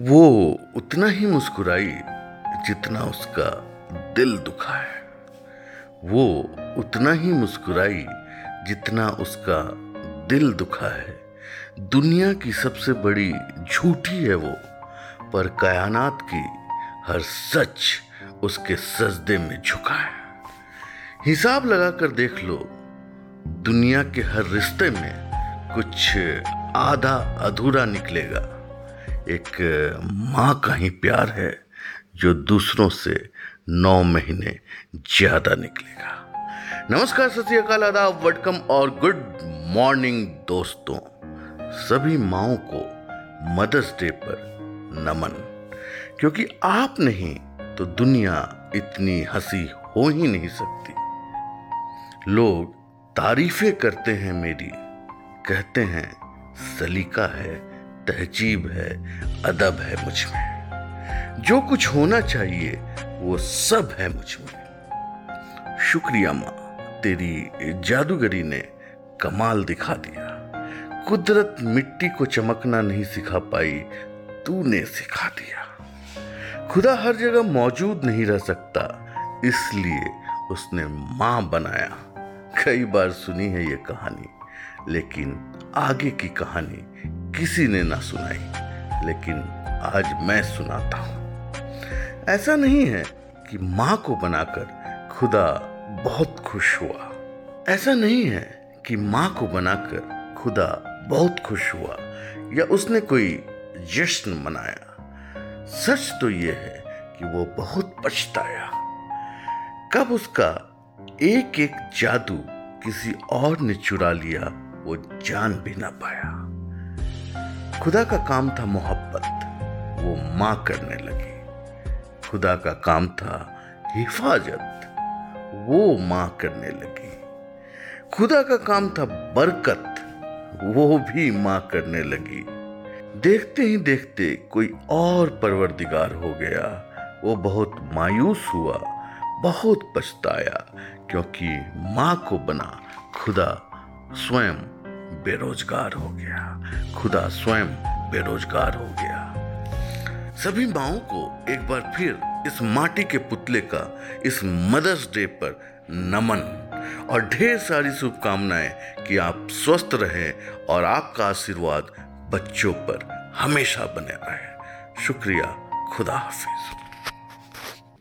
वो उतना ही मुस्कुराई जितना उसका दिल दुखा है वो उतना ही मुस्कुराई जितना उसका दिल दुखा है दुनिया की सबसे बड़ी झूठी है वो, पर कायनात की हर सच उसके सजदे में झुका है हिसाब लगाकर देख लो, दुनिया के हर रिश्ते में कुछ आधा अधूरा निकलेगा। एक, माँ का ही प्यार है जो दूसरों से नौ महीने ज़्यादा निकलेगा। नमस्कार, सत आदाब वेलकम और गुड मॉर्निंग दोस्तों। सभी माओ को मदर्स डे पर नमन। क्योंकि आप नहीं तो दुनिया इतनी हँसी हो ही नहीं सकती। लोग तारीफें करते हैं मेरी, कहते हैं, सलीका है तहजीब है, अदब है मुझमें। जो कुछ होना चाहिए, वो सब है मुझमें। शुक्रिया माँ, तेरी जादूगरी ने कमाल दिखा दिया। कुदरत मिट्टी को चमकना नहीं सिखा पाई, तूने सिखा दिया। खुदा हर जगह मौजूद नहीं रह सकता, इसलिए उसने माँ बनाया। कई बार सुनी है ये कहानी, लेकिन आगे की कहानी किसी ने ना सुनाई, लेकिन आज मैं सुनाता हूँ। ऐसा नहीं है कि माँ को बनाकर खुदा बहुत खुश हुआ। ऐसा नहीं है कि माँ को बनाकर खुदा बहुत खुश हुआ, या उसने कोई जश्न मनाया। सच तो यह है कि वो बहुत पछताया। कब उसका एक एक जादू किसी और ने चुरा लिया, वो जान भी ना पाया। खुदा का काम था मोहब्बत। वो माँ करने लगी। खुदा का काम था हिफाजत। वो माँ करने लगी। खुदा का काम था बरकत। वो भी माँ करने लगी। देखते ही देखते कोई और परवरदिगार हो गया। वो बहुत मायूस हुआ, बहुत पछताया, क्योंकि माँ को बना खुदा स्वयं बेरोजगार हो गया। खुदा स्वयं बेरोजगार हो गया। सभी माओ को एक बार फिर इस माटी के पुतले का इस मदर्स डे पर नमन और ढेर सारी शुभकामनाएँ कि आप स्वस्थ रहें और आपका आशीर्वाद बच्चों पर हमेशा बने रहे। शुक्रिया। खुदा हाफिज।